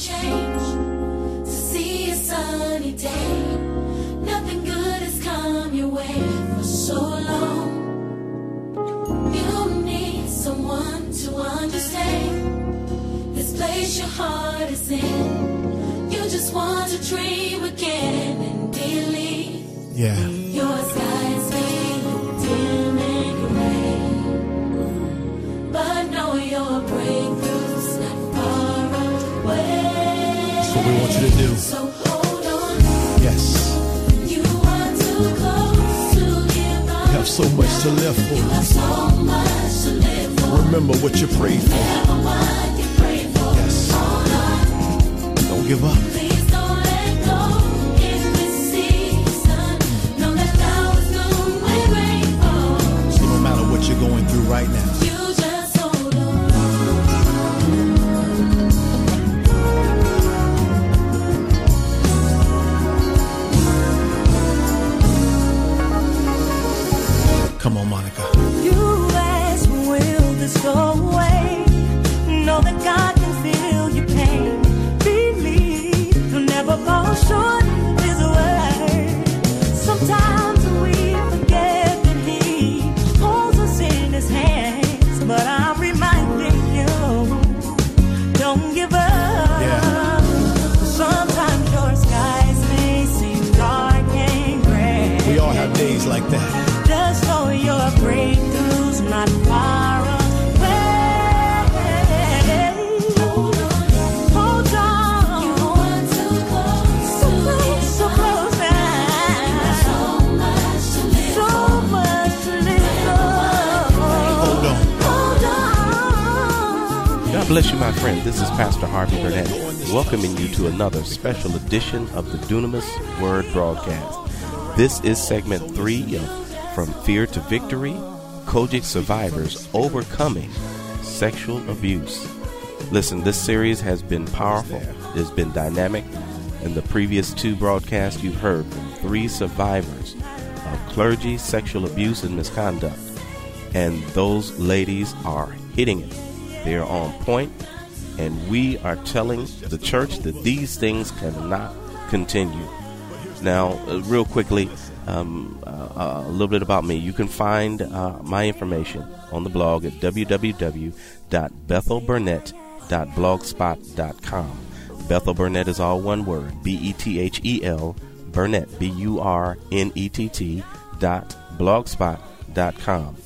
change to see a sunny day. Nothing good has come your way for so long. You need someone to understand this place your heart is in. You just want to dream again and believe. Yeah. What we want you to do. So hold on, Yes. you are too close to give You up. have so much to live You for. have so much to live for. Remember what you prayed for. Remember what you prayed for. Yes. Hold on, Don't give up. please don't let go season. Know that flowers bloom when rain falls. So no matter what you're going through right now, bless you, my friend. This is Pastor Harvey Burnett, welcoming you to another special edition of the Dunamis Word broadcast. This is segment three of From Fear to Victory COGIC Survivors Overcoming Sexual Abuse. Listen, this series has been powerful, it's been dynamic. In the previous two broadcasts, you've heard from three survivors of clergy sexual abuse and misconduct and those ladies are hitting it. They're on point, and we are telling the church that these things cannot continue. Now, uh, real quickly, um, uh, uh, a little bit about me. You can find uh, my information on the blog at www.bethelburnett.blogspot.com. Bethel Burnett is all one word B E T H E L Burnett, B U R N E T T dot blogspot dot com.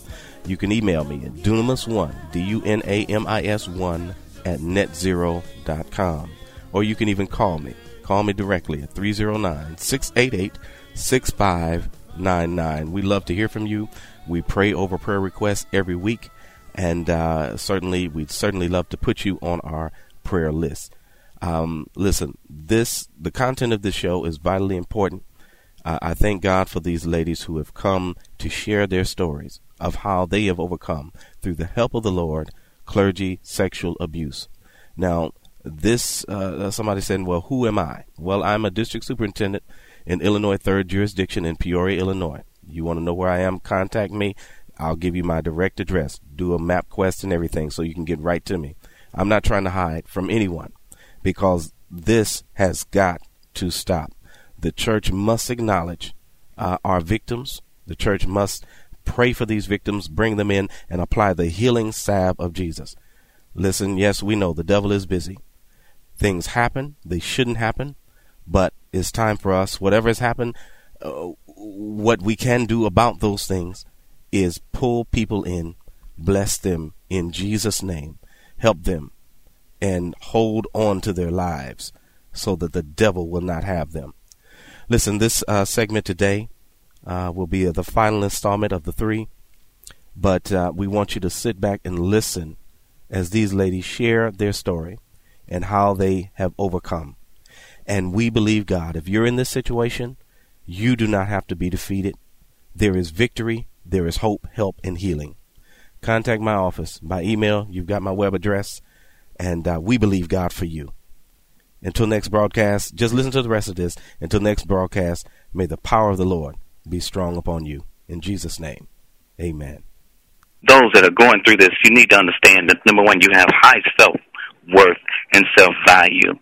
You can email me at dunamis1, D U N A M I S 1 at netzero.com. Or you can even call me. Call me directly at 309 688 6599. We love to hear from you. We pray over prayer requests every week, and uh, certainly we'd certainly love to put you on our prayer list. Um, listen, this the content of this show is vitally important. Uh, I thank God for these ladies who have come to share their stories of how they have overcome, through the help of the Lord, clergy sexual abuse. Now, this uh, somebody said, "Well, who am I?" Well, I'm a district superintendent in Illinois Third Jurisdiction in Peoria, Illinois. You want to know where I am? Contact me. I'll give you my direct address. Do a map quest and everything, so you can get right to me. I'm not trying to hide from anyone because this has got to stop. The church must acknowledge uh, our victims. The church must pray for these victims, bring them in, and apply the healing salve of Jesus. Listen, yes, we know the devil is busy. Things happen, they shouldn't happen, but it's time for us, whatever has happened, uh, what we can do about those things is pull people in, bless them in Jesus' name, help them, and hold on to their lives so that the devil will not have them. Listen, this uh, segment today uh, will be the final installment of the three, but uh, we want you to sit back and listen as these ladies share their story and how they have overcome. And we believe God. If you're in this situation, you do not have to be defeated. There is victory, there is hope, help, and healing. Contact my office by email. You've got my web address, and uh, we believe God for you. Until next broadcast, just listen to the rest of this. Until next broadcast, may the power of the Lord be strong upon you. In Jesus' name, amen. those that are going through this, you need to understand that number one, you have high self worth and self value.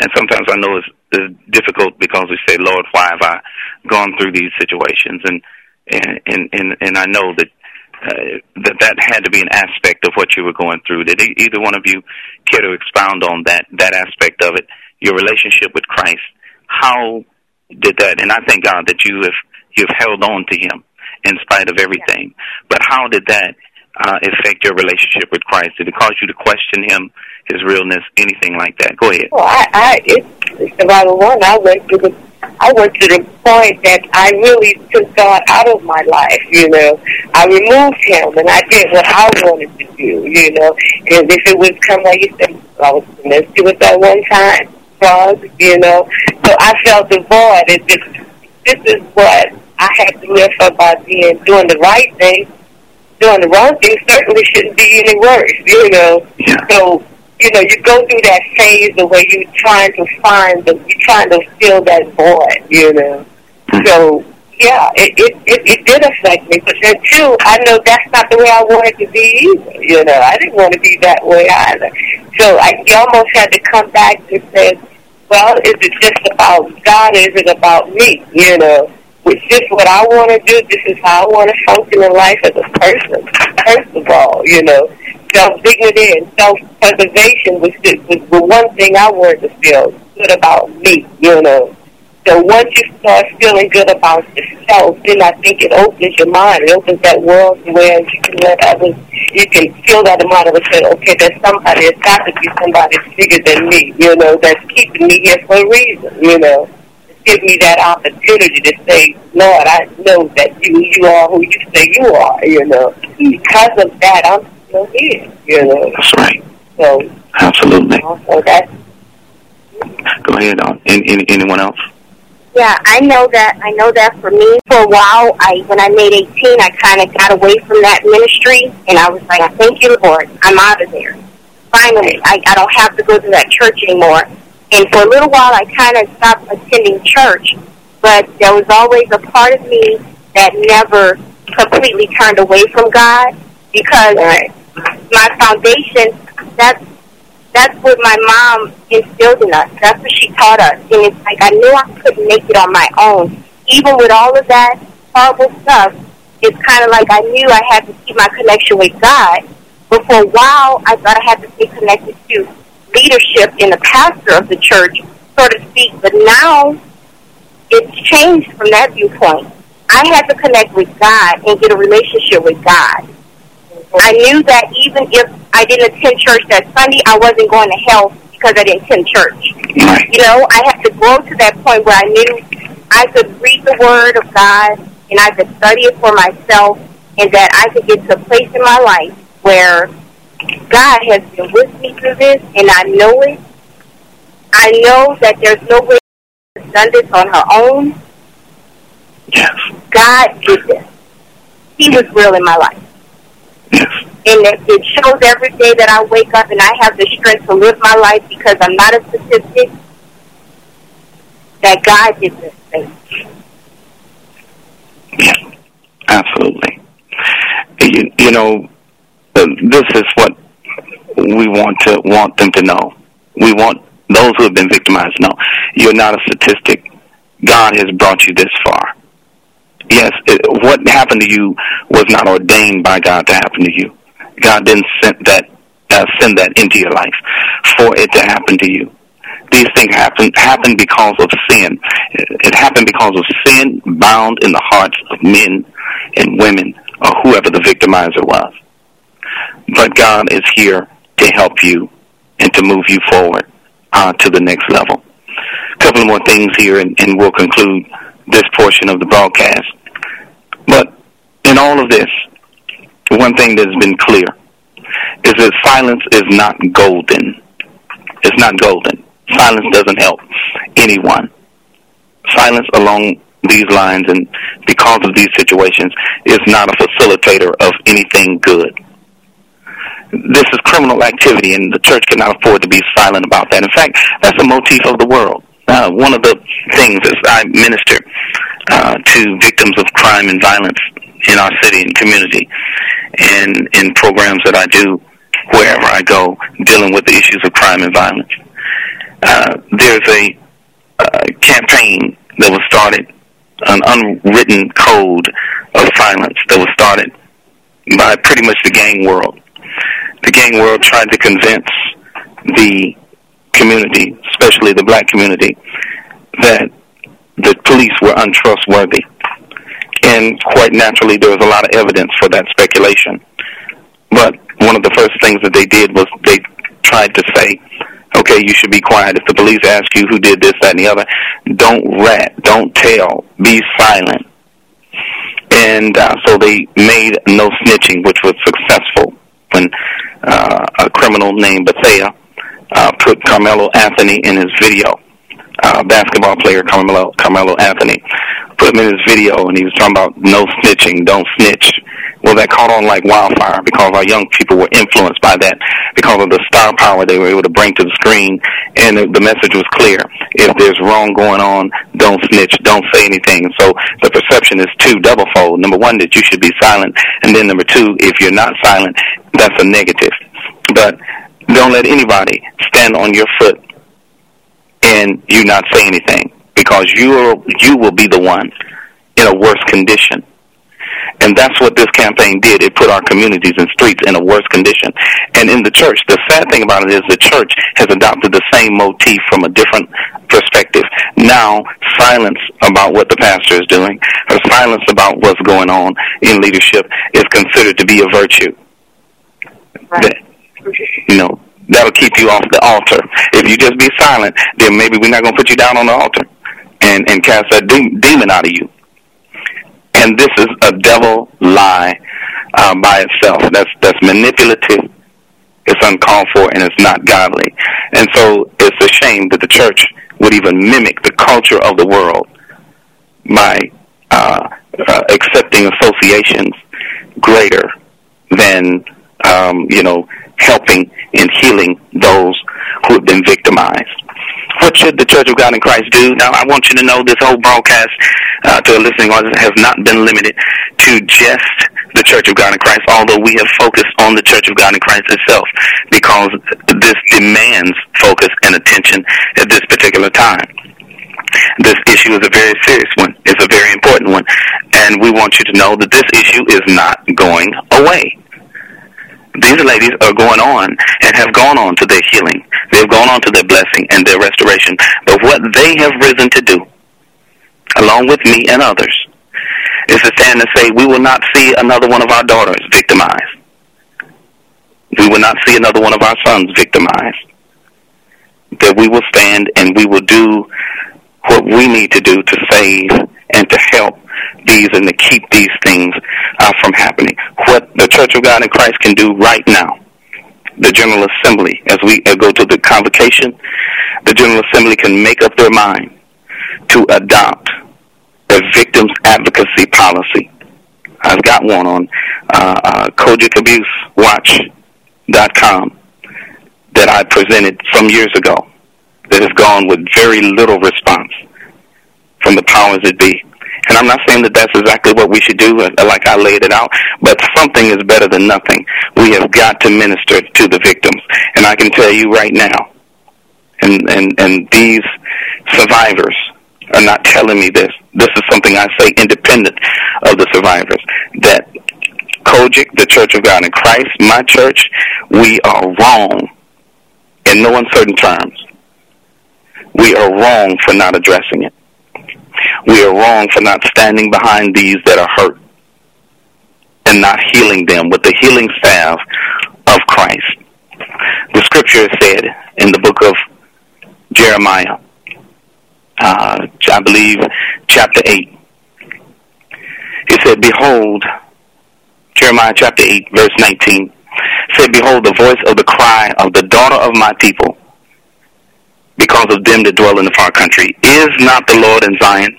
And sometimes I know it's, it's difficult because we say, Lord, why have I gone through these situations? And and and and, I know that uh, that that had to be an aspect of what you were going through. Did either one of you care to expound on that that aspect of it? Your relationship with Christ. How did that? And I thank God that you have you've held on to Him in spite of everything. But how did that uh, affect your relationship with Christ? Did it cause you to question Him, His realness, anything like that? Go ahead. Well, I, I it's, about one. I went to the I went to the point that I really took God out of my life. You know, I removed Him and I did what I wanted to do. You know, and if it was come like you said, I was promiscuous at one time, drugs. You know, so I felt the void. And this, this is what I had to live for by being doing the right thing. Doing the wrong thing certainly shouldn't be any worse. You know, Yeah. so you know, you go through that phase of where you're trying to find the, you're trying to fill that void, you know. Hmm. So, yeah, it, it, it, it did affect me. But then, too, I know that's not the way I wanted to be either, you know. I didn't want to be that way either. So I you almost had to come back and say, well, is it just about God or is it about me, you know? Which is what I want to do? This is how I want to function in life as a person, first of all, you know self-dignity and self-preservation was, the, was the one thing I wanted to feel good about me, you know. So once you start feeling good about yourself, then I think it opens your mind. It opens that world where you can let others, you can feel that amount of say, okay, there's somebody, there's got to be somebody bigger than me, you know, that's keeping me here for a reason, you know. Give me that opportunity to say, Lord, I know that you you are who you say you are, you know. Because of that, I'm still here, you know. That's right. So, Absolutely. also that's Go ahead. Um, On. Any, any, anyone else? Yeah, I know that. I know that for me, for a while, I when I made 18, I kind of got away from that ministry, and I was like, thank you, Lord, I'm out of there. Finally, I, I don't have to go to that church anymore. And for a little while, I kind of stopped attending church, but there was always a part of me that never completely turned away from God because my foundation, that's that's what my mom instilled in us. That's what she taught us. And it's like I knew I couldn't make it on my own. Even with all of that horrible stuff, it's kind of like I knew I had to keep my connection with God. But for a while, I thought I had to stay connected to leadership and the pastor of the church, so to speak. But now, it's changed from that viewpoint. I had to connect with God and get a relationship with God. I knew that even if I didn't attend church that Sunday, I wasn't going to hell because I didn't attend church. You know, I had to grow to that point where I knew I could read the Word of God and I could study it for myself and that I could get to a place in my life where God has been with me through this and I know it. I know that there's no way she has done this on her own. Yes. God did this. He was real in my life. Yes. And it, it shows every day that I wake up and I have the strength to live my life because I'm not a statistic. That God did this thing. Yeah. Absolutely. You, you know, this is what we want to want them to know. We want those who have been victimized to know you're not a statistic. God has brought you this far. Yes, it, what happened to you was not ordained by God to happen to you. God didn't send that uh, send that into your life for it to happen to you. These things happen happen because of sin. It, it happened because of sin bound in the hearts of men and women or whoever the victimizer was. But God is here to help you and to move you forward uh, to the next level. A couple more things here, and, and we'll conclude this portion of the broadcast. But in all of this, one thing that's been clear is that silence is not golden. It's not golden. Silence doesn't help anyone. Silence along these lines and because of these situations is not a facilitator of anything good. This is criminal activity, and the church cannot afford to be silent about that. In fact, that's the motif of the world. Uh, one of the things as I minister uh, to victims of crime and violence in our city and community, and in programs that I do wherever I go, dealing with the issues of crime and violence. uh, there's a uh, campaign that was started, an unwritten code of silence that was started by pretty much the gang world. The gang world tried to convince the community, especially the black community, that the police were untrustworthy. And quite naturally, there was a lot of evidence for that speculation. But one of the first things that they did was they tried to say, okay, you should be quiet. If the police ask you who did this, that, and the other, don't rat, don't tell, be silent. And uh, so they made no snitching, which was successful when uh, a criminal named Bethea uh, put Carmelo Anthony in his video. Uh, basketball player Carmelo Carmelo Anthony put him in his video, and he was talking about no snitching, don't snitch. Well, that caught on like wildfire because our young people were influenced by that because of the star power they were able to bring to the screen, and the, message was clear: if there's wrong going on, don't snitch, don't say anything. So the perception is two, double fold. Number one, that you should be silent, and then number two, if you're not silent, that's a negative. But don't let anybody stand on your foot and you not say anything because you are, you will be the one in a worse condition. And that's what this campaign did. It put our communities and streets in a worse condition. And in the church, the sad thing about it is the church has adopted the same motif from a different perspective. Now, silence about what the pastor is doing, or silence about what's going on in leadership is considered to be a virtue. That, you know, that'll keep you off the altar. If you just be silent, then maybe we're not going to put you down on the altar and, and cast that de- demon out of you. And this is a devil lie uh, by itself. That's that's manipulative. It's uncalled for and it's not godly. And so it's a shame that the church would even mimic the culture of the world by uh, uh, accepting associations greater than um, you know helping and healing those who have been victimized. What should the Church of God in Christ do? Now, I want you to know this whole broadcast uh, to a listening audience has not been limited to just the Church of God in Christ, although we have focused on the Church of God in Christ itself because this demands focus and attention at this particular time. This issue is a very serious one. It's a very important one. And we want you to know that this issue is not going away these ladies are going on and have gone on to their healing. They've gone on to their blessing and their restoration. But what they have risen to do, along with me and others, is to stand and say, we will not see another one of our daughters victimized. We will not see another one of our sons victimized. That we will stand and we will do what we need to do to save and to help these and to keep these things uh, from happening. What the Church of God in Christ can do right now, the General Assembly, as we uh, go to the convocation, the General Assembly can make up their mind to adopt a victims advocacy policy. I've got one on uh, uh, COGICAbuseWatch.com that I presented some years ago that has gone with very little response from the powers that be. And I'm not saying that that's exactly what we should do, uh, like I laid it out, but something is better than nothing. We have got to minister to the victims. And I can tell you right now, and, and, and these survivors are not telling me this. This is something I say independent of the survivors, that COGIC, the Church of God in Christ, my church, we are wrong in no uncertain terms. We are wrong for not addressing it we are wrong for not standing behind these that are hurt and not healing them with the healing salve of Christ. The scripture said in the book of Jeremiah, uh, I believe chapter 8, it said, Behold, Jeremiah chapter 8, verse 19, said, Behold, the voice of the cry of the daughter of my people, because of them that dwell in the far country. Is not the Lord in Zion?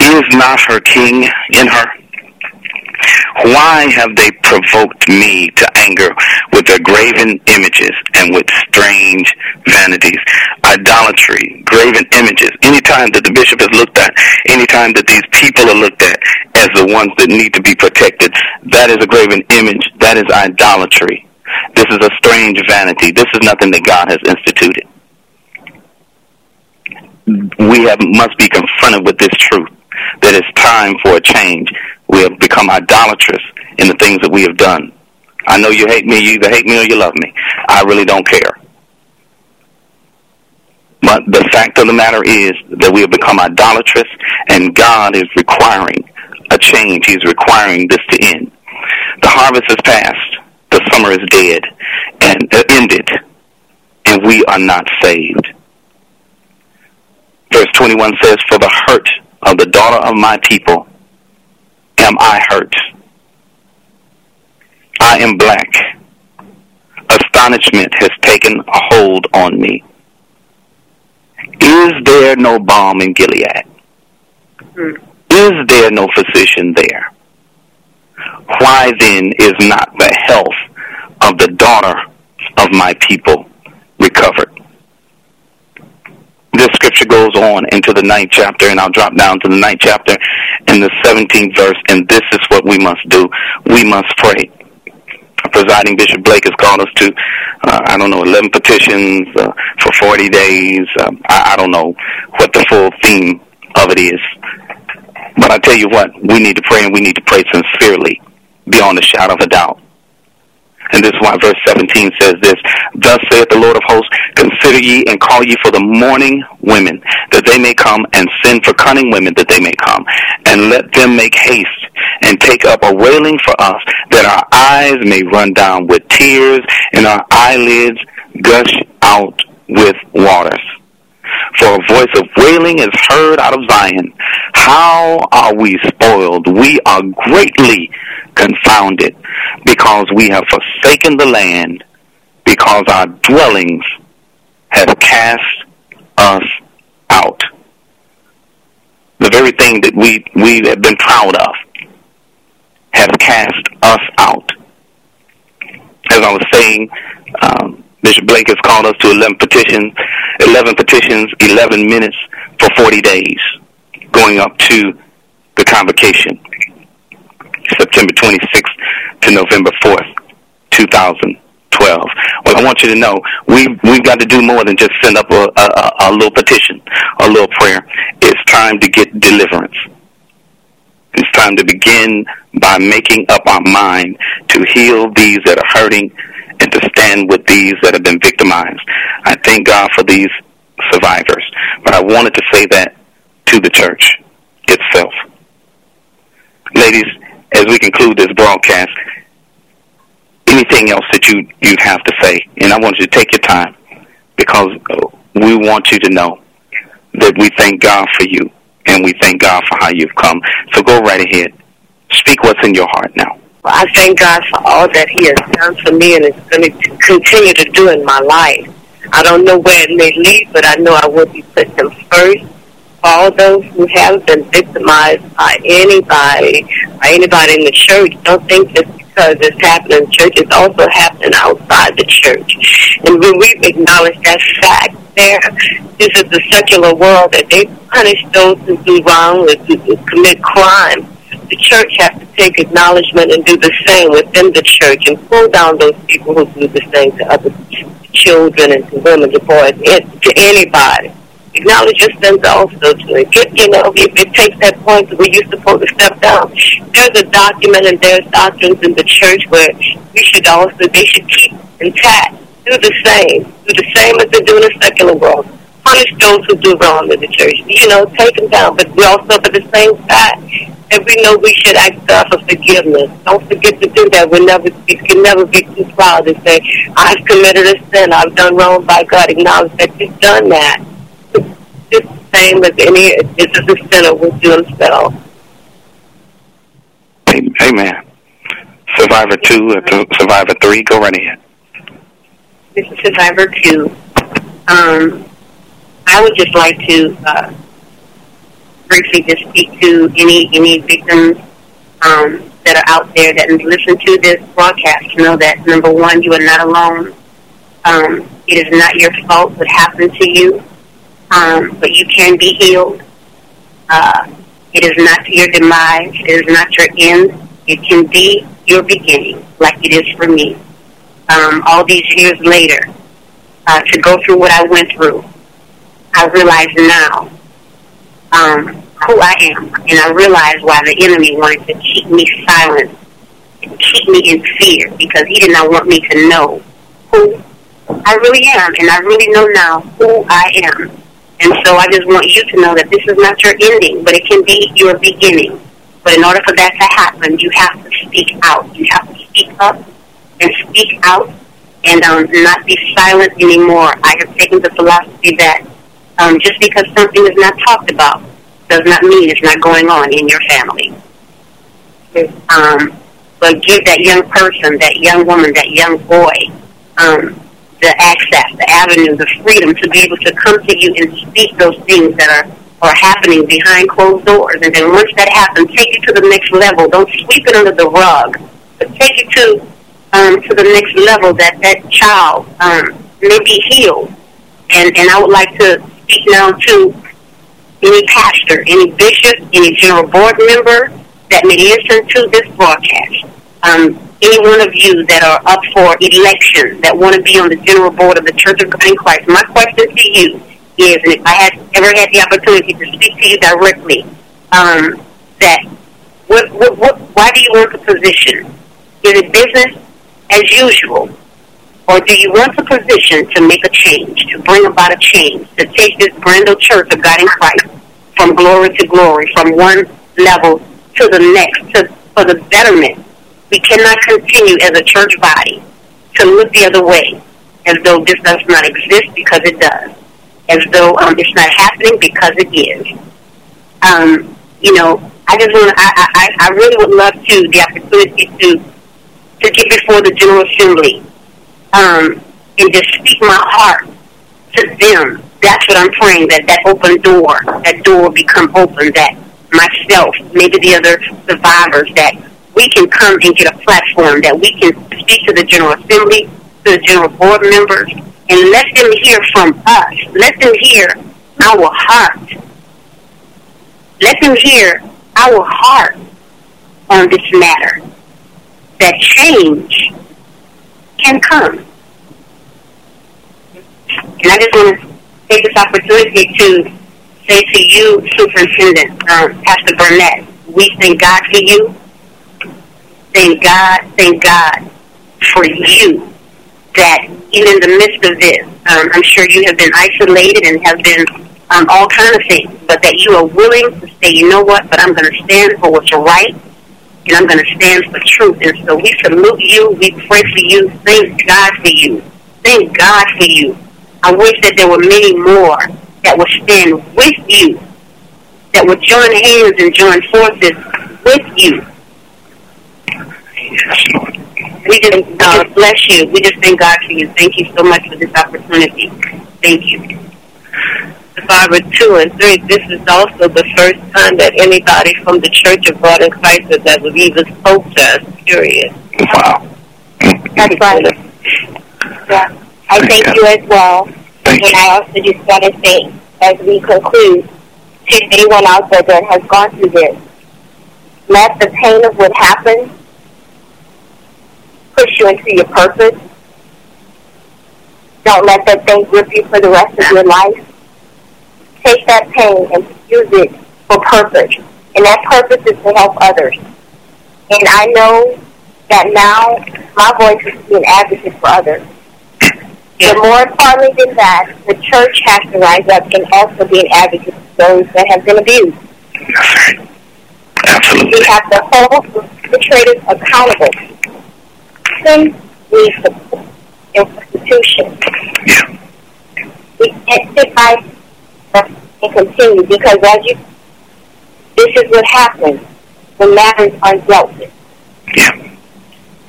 Is not her king in her? Why have they provoked me to anger with their graven images and with strange vanities? Idolatry, graven images. Anytime that the bishop is looked at, anytime that these people are looked at as the ones that need to be protected, that is a graven image. That is idolatry. This is a strange vanity. This is nothing that God has instituted. we have must be confronted with this truth that it's time for a change. We have become idolatrous in the things that we have done. I know you hate me. You either hate me or you love me. I really don't care. But the fact of the matter is that we have become idolatrous, and God is requiring a change. He's requiring this to end. The harvest is past. The summer is dead and uh, ended, and we are not saved. Verse 21 says, For the hurt of the daughter of my people am I hurt. I am black. Astonishment has taken a hold on me. Is there no balm in Gilead? Is there no physician there? Why then is not the health of the daughter of my people recovered? This scripture goes on into the ninth chapter, and I'll drop down to the ninth chapter in the 17th verse, and this is what we must do. We must pray. Presiding Bishop Blake has called us to, uh, I don't know, 11 petitions uh, for 40 days. Uh, I, I don't know what the full theme of it is. But I tell you what, we need to pray, and we need to pray sincerely, beyond a shadow of a doubt. And this is why verse 17 says this, Thus saith the Lord of hosts, Consider ye and call ye for the mourning women, that they may come, and send for cunning women, that they may come. And let them make haste, and take up a wailing for us, that our eyes may run down with tears, and our eyelids gush out with waters. For a voice of wailing is heard out of Zion. How are we spoiled? We are greatly confounded because we have forsaken the land, because our dwellings have cast us out. The very thing that we, we have been proud of have cast us out. As I was saying, um, Bishop Blake has called us to 11 petitions, 11 petitions, 11 minutes for 40 days, going up to the convocation, September 26th to November 4th, 2012. Well, I want you to know we we've got to do more than just send up a, a, a little petition, a little prayer. It's time to get deliverance. It's time to begin by making up our mind to heal these that are hurting and to stand with these that have been victimized. I thank God for these survivors, but I wanted to say that to the church itself. Ladies, as we conclude this broadcast, anything else that you, you'd have to say, and I want you to take your time because uh, we want you to know that we thank God for you and we thank God for how you've come. So go right ahead. Speak what's in your heart now. I thank God for all that He has done for me and is going to continue to do in my life. I don't know where it may lead, but I know I will be putting Him first. All those who have been victimized by anybody, by anybody in the church, don't think just because it's happening in church, it's also happening outside the church. And when we acknowledge that fact there, this is the secular world that they punish those who do wrong, who, commit crime the church has to take acknowledgement and do the same within the church and pull down those people who do the same to other children and to women, to boys, to anybody. Acknowledge your sins also to. Get, you know, if it takes that point where you're supposed to step down. There's a document and there's doctrines in the church where we should also, they should keep intact. Do the same. Do the same as they do in the secular world punish those who do wrong in the church. You know, take them down. But we also, at the same time, and we know we should ask God for forgiveness. Don't forget to do that. We never, we can never be too proud to say, I've committed a sin. I've done wrong by God. Acknowledge that you've done that. Same as any, just a sinner would do himself. Amen. Survivor 2, uh, Survivor 3, go right ahead. This is Survivor 2. Um, I would just like to uh, briefly just speak to any any victims um, that are out there that listen to this broadcast to know that number one, you are not alone. Um, it is not your fault what happened to you, um, but you can be healed. Uh, it is not your demise. It is not your end. It can be your beginning, like it is for me. Um, all these years later, uh, to go through what I went through, I realize now um, who I am, and I realize why the enemy wanted to keep me silent, keep me in fear, because he did not want me to know who I really am, and I really know now who I am. And so I just want you to know that this is not your ending, but it can be your beginning. But in order for that to happen, you have to speak out. You have to speak up and speak out and um, not be silent anymore. I have taken the philosophy that um, just because something is not talked about does not mean it's not going on in your family. Um, but give that young person, that young woman, that young boy, um, the access, the avenue, the freedom to be able to come to you and speak those things that are are happening behind closed doors. And then once that happens, take it to the next level. Don't sweep it under the rug, but take it to um, to the next level that that child um, may be healed. And and I would like to speak now to any pastor, any bishop, any general board member that may listen to this broadcast. Um, any one of you that are up for election that want to be on the general board of the Church of God in Christ, my question to you is, and if I had ever had the opportunity to speak to you directly, um, that what, what, what, why do you want the position? Is it business as usual, or do you want the position to make a change, to bring about a change, to take this brand new church of God in Christ from glory to glory, from one level to the next, to, for the betterment we cannot continue as a church body to look the other way as though this does not exist because it does, as though um, it's not happening because it is. Um, you know, I just want I, I, I really would love to the opportunity to to get before the General Assembly um, and just speak my heart to them. That's what I'm praying that that open door, that door become open. That myself, maybe the other survivors, that we can come and get a platform that we can speak to the General Assembly, to the General Board members, and let them hear from us. Let them hear our heart. Let them hear our heart on this matter. That change can come. And I just want to take this opportunity to say to you, Superintendent, um, Pastor Burnett, we thank God for you. Thank God, thank God for you that even in the midst of this, um, I'm sure you have been isolated and have been um, all kind of things, but that you are willing to say, you know what, but I'm going to stand for what's right, and I'm going to stand for truth. And so we salute you, we pray for you, thank God for you, thank God for you. I wish that there were many more that would stand with you, that would join hands and join forces with you we just uh, bless you. We just thank God for you. Thank you so much for this opportunity. Thank you. Barbara, two and three, this is also the first time that anybody from the Church of God in Christ has ever even spoke to us, period. Wow. That's right. Yeah. I thank you as well. Thank and you. I also just want to say, as we conclude, to anyone out there that has gone through this, let the pain of what happened push you into your purpose. Don't let that thing grip you for the rest of your life. Take that pain and use it for purpose. And that purpose is to help others. And I know that now my voice is to be an advocate for others. But more importantly than that, the church has to rise up and also be an advocate for those that have been abused. Right. We have to hold perpetrators accountable. Sin needs support and institution. Yeah. We can't sit and continue because as you, this is what happens when matters are dealt with. Yeah.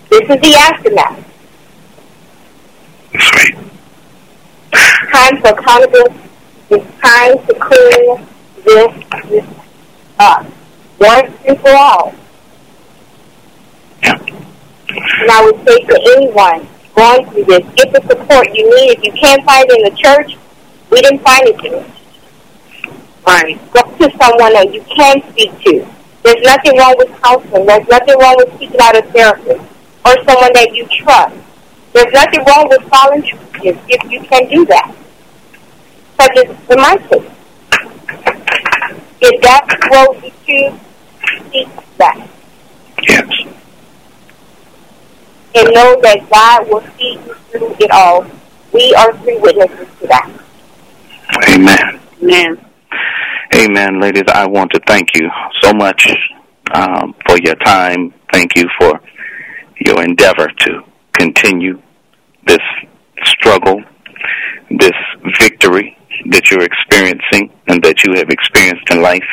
This is the aftermath. That's right. Time for accountability. It's time to clean this up once and for all. Yeah. And I would say to anyone going through this, get the support you need. If you can't find it in the church, we didn't find it here. Right. Go to someone that you can speak to. There's nothing wrong with counseling. There's nothing wrong with seeking out a therapist or someone that you trust. There's nothing wrong with volunteering if you can do that. such as in my case. If that's the road you choose, seek that. Yes. And know that God will see you through it all. We are three witnesses to that. Amen. Amen. Amen, ladies. I want to thank you so much um, for your time. Thank you for your endeavor to continue this struggle, this victory that you're experiencing and that you have experienced in life.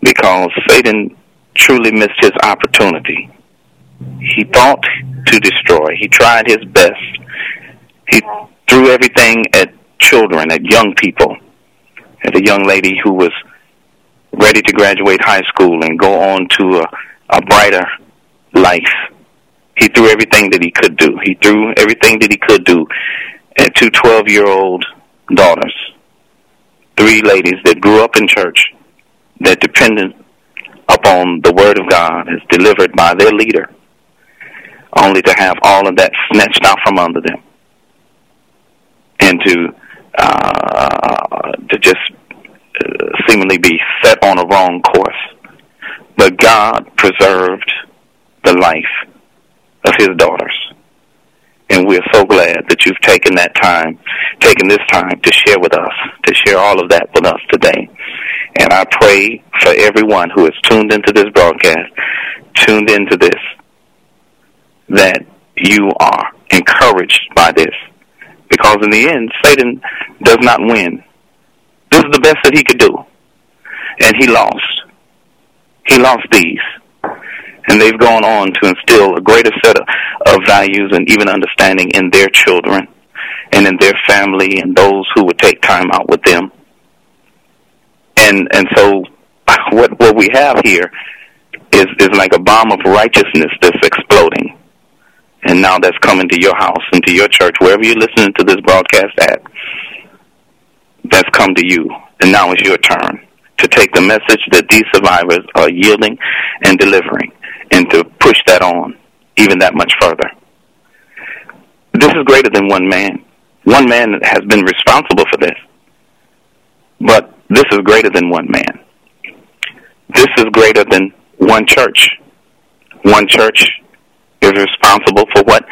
Because Satan truly missed his opportunity. He thought to destroy. He tried his best. He threw everything at children, at young people, at a young lady who was ready to graduate high school and go on to a, a brighter life. He threw everything that he could do. He threw everything that he could do at two 12 year old daughters, three ladies that grew up in church, that depended upon the Word of God as delivered by their leader, only to have all of that snatched out from under them and to uh, to just uh, seemingly be set on a wrong course. But God preserved the life of His daughters. And we're so glad that you've taken that time, taken this time to share with us, to share all of that with us today. And I pray for everyone who is tuned into this broadcast, tuned into this, that you are encouraged by this. Because in the end, Satan does not win. This is the best that he could do. And he lost. He lost these. And they've gone on to instill a greater set of, of values and even understanding in their children and in their family and those who would take time out with them. And and so what what we have here is is like a bomb of righteousness that's exploding. And now that's coming to your house, and to your church, wherever you're listening to this broadcast at. That's come to you. And now it's your turn to take the message that these survivors are yielding and delivering and to push that on even that much further. This is greater than one man. One man has been responsible for this. But this is greater than one man. This is greater than one church. One church is responsible for what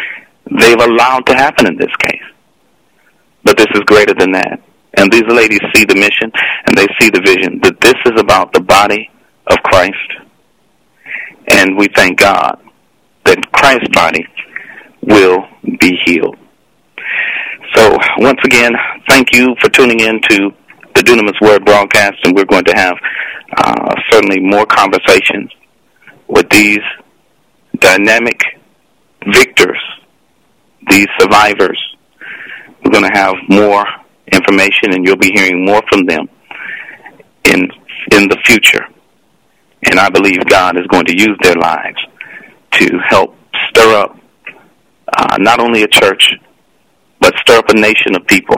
they've allowed to happen in this case. But this is greater than that. And these ladies see the mission and they see the vision that this is about the body of Christ. And we thank God that Christ's body will be healed. So once again, thank you for tuning in to the Dunamis Word broadcast, and we're going to have uh, certainly more conversations with these dynamic victors, these survivors. We're going to have more information, and you'll be hearing more from them in in the future. And I believe God is going to use their lives to help stir up uh, not only a church, but stir up a nation of people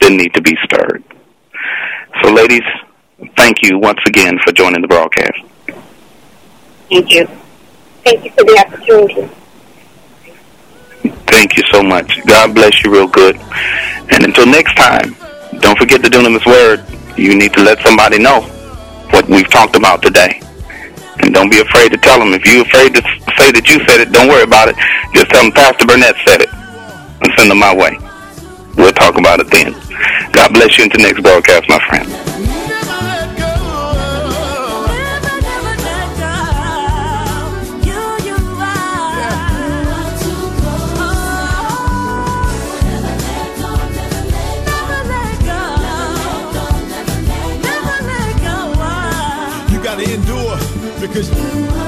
that need to be stirred. So, ladies, thank you once again for joining the broadcast. Thank you. Thank you for the opportunity. Thank you so much. God bless you real good. And until next time, don't forget to do them this word. You need to let somebody know what we've talked about today. And don't be afraid to tell them. If you're afraid to say that you said it, don't worry about it. Just tell them Pastor Burnett said it and send them my way. We'll talk about it then. God bless you until next broadcast, my friend. Because